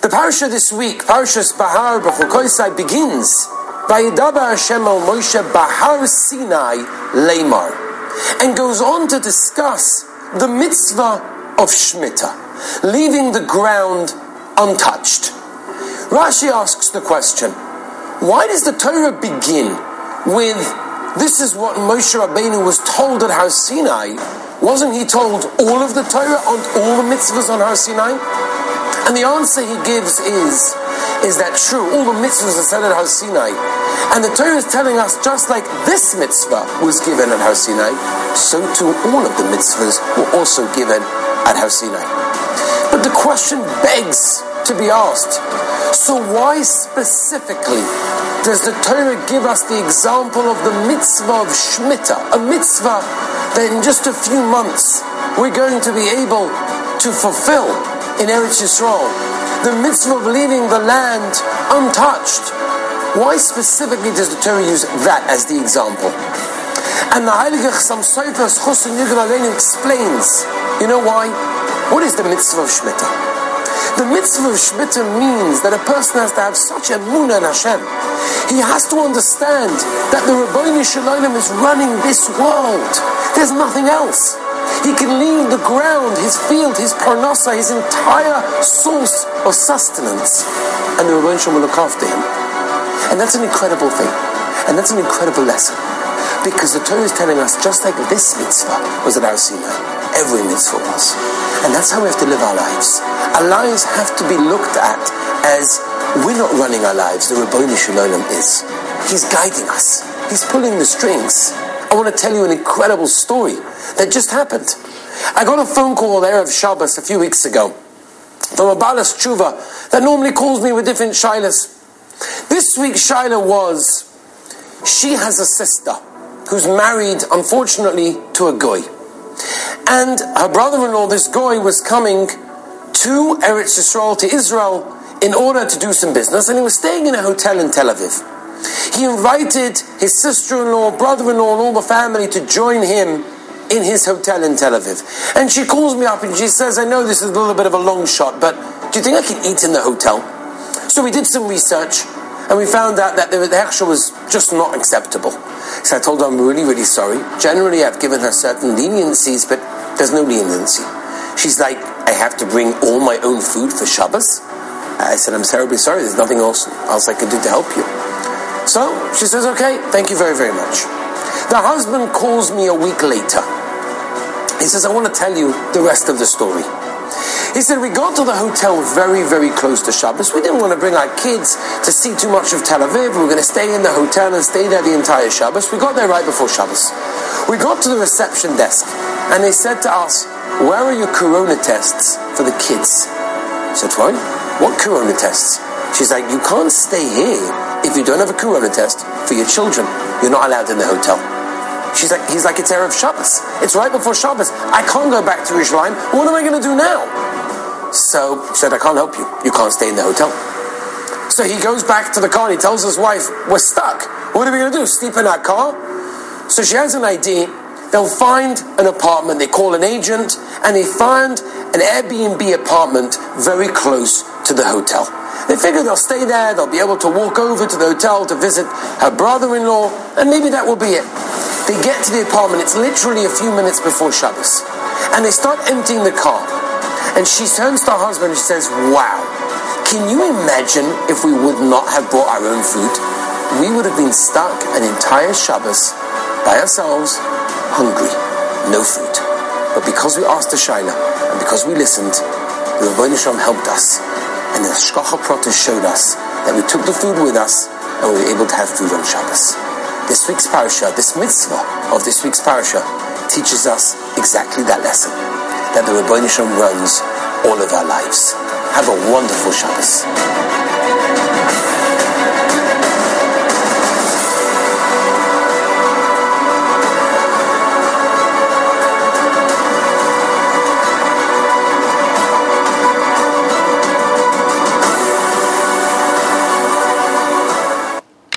The parsha this week, Parshas Bahar B'chukosai, begins by Yidaba Hashem al Moshe Bahar Sinai Lamar, and goes on to discuss the mitzvah of Shemitah, leaving the ground untouched. Rashi asks the question, why does the Torah begin with this is what Moshe Rabbeinu was told at Har Sinai? Wasn't he told all of the Torah and all the mitzvahs on Har Sinai? And the answer he gives is, is that true? All the mitzvahs are said at Har Sinai. And the Torah is telling us just like this mitzvah was given at Har Sinai, so too all of the mitzvahs were also given at Har Sinai. But the question begs to be asked, so why specifically does the Torah give us the example of the mitzvah of Shemitah, a mitzvah that in just a few months we're going to be able to fulfill in Eretz Yisrael, the mitzvah of leaving the land untouched. Why specifically does the Torah use that as the example? And the Heilige Chassam Sofer Chusin Yigal explains, you know why? What is the mitzvah of Shemitah? The mitzvah of Shemitah means that a person has to have such emunah in Hashem. He has to understand that the Ribbono Shel Olam is running this world. There's nothing else. He can leave the ground, his field, his parnasa, his entire source of sustenance, and the Rebbe will look after him. And that's an incredible thing. And that's an incredible lesson. Because the Torah is telling us, just like this mitzvah was at Har Sinai, every mitzvah was. And that's how we have to live our lives. Our lives have to be looked at as we're not running our lives, the Ribbono Shel Olam is. He's guiding us. He's pulling the strings. I want to tell you an incredible story that just happened. I got a phone call there of Shabbos a few weeks ago from a Baalas Teshuva that normally calls me with different shilas. This week's shaila was she has a sister who's married, unfortunately, to a goy. And her brother-in-law, this goy, was coming to Eretz Yisrael, to Israel, in order to do some business, and he was staying in a hotel in Tel Aviv. He invited his sister-in-law, brother-in-law, and all the family to join him in his hotel in Tel Aviv. And she calls me up and she says, I know this is a little bit of a long shot, but do you think I can eat in the hotel? So we did some research and we found out that the hechsher was just not acceptable. So I told her, I'm really, really sorry. Generally, I've given her certain leniencies, but there's no leniency. She's like, I have to bring all my own food for Shabbos? I said, I'm terribly sorry. There's nothing else, else I can do to help you. So she says, okay, thank you very, very much. The husband calls me a week later. He says, I want to tell you the rest of the story. He said, we got to the hotel very, very close to Shabbos. We didn't want to bring our kids to see too much of Tel Aviv. We were going to stay in the hotel and stay there the entire Shabbos. We got there right before Shabbos. We got to the reception desk and they said to us, where are your corona tests for the kids? I said, what? What corona tests? She's like, you can't stay here if you don't have a corona test for your children. You're not allowed in the hotel. She's like, he's like, it's Erev Shabbos. It's right before Shabbos. I can't go back to Yerushalayim. What am I going to do now? So she said, I can't help you. You can't stay in the hotel. So he goes back to the car and he tells his wife, we're stuck. What are we going to do? Sleep in our car? So she has an idea. They'll find an apartment. They call an agent and they find an Airbnb apartment very close to the hotel. They figure they'll stay there, they'll be able to walk over to the hotel to visit her brother-in-law, and maybe that will be it. They get to the apartment, it's literally a few minutes before Shabbos. And they start emptying the car. And she turns to her husband and she says, Wow, can you imagine if we would not have brought our own food? We would have been stuck an entire Shabbos by ourselves, hungry, no food. But because we asked the Shaila and because we listened, the Rabbi Nisham helped us. And the Hashgacha Pratis showed us that we took the food with us and we were able to have food on Shabbos. This week's parasha, this mitzvah of this week's parasha, teaches us exactly that lesson. That the Rabbi Nisham runs all of our lives. Have a wonderful Shabbos.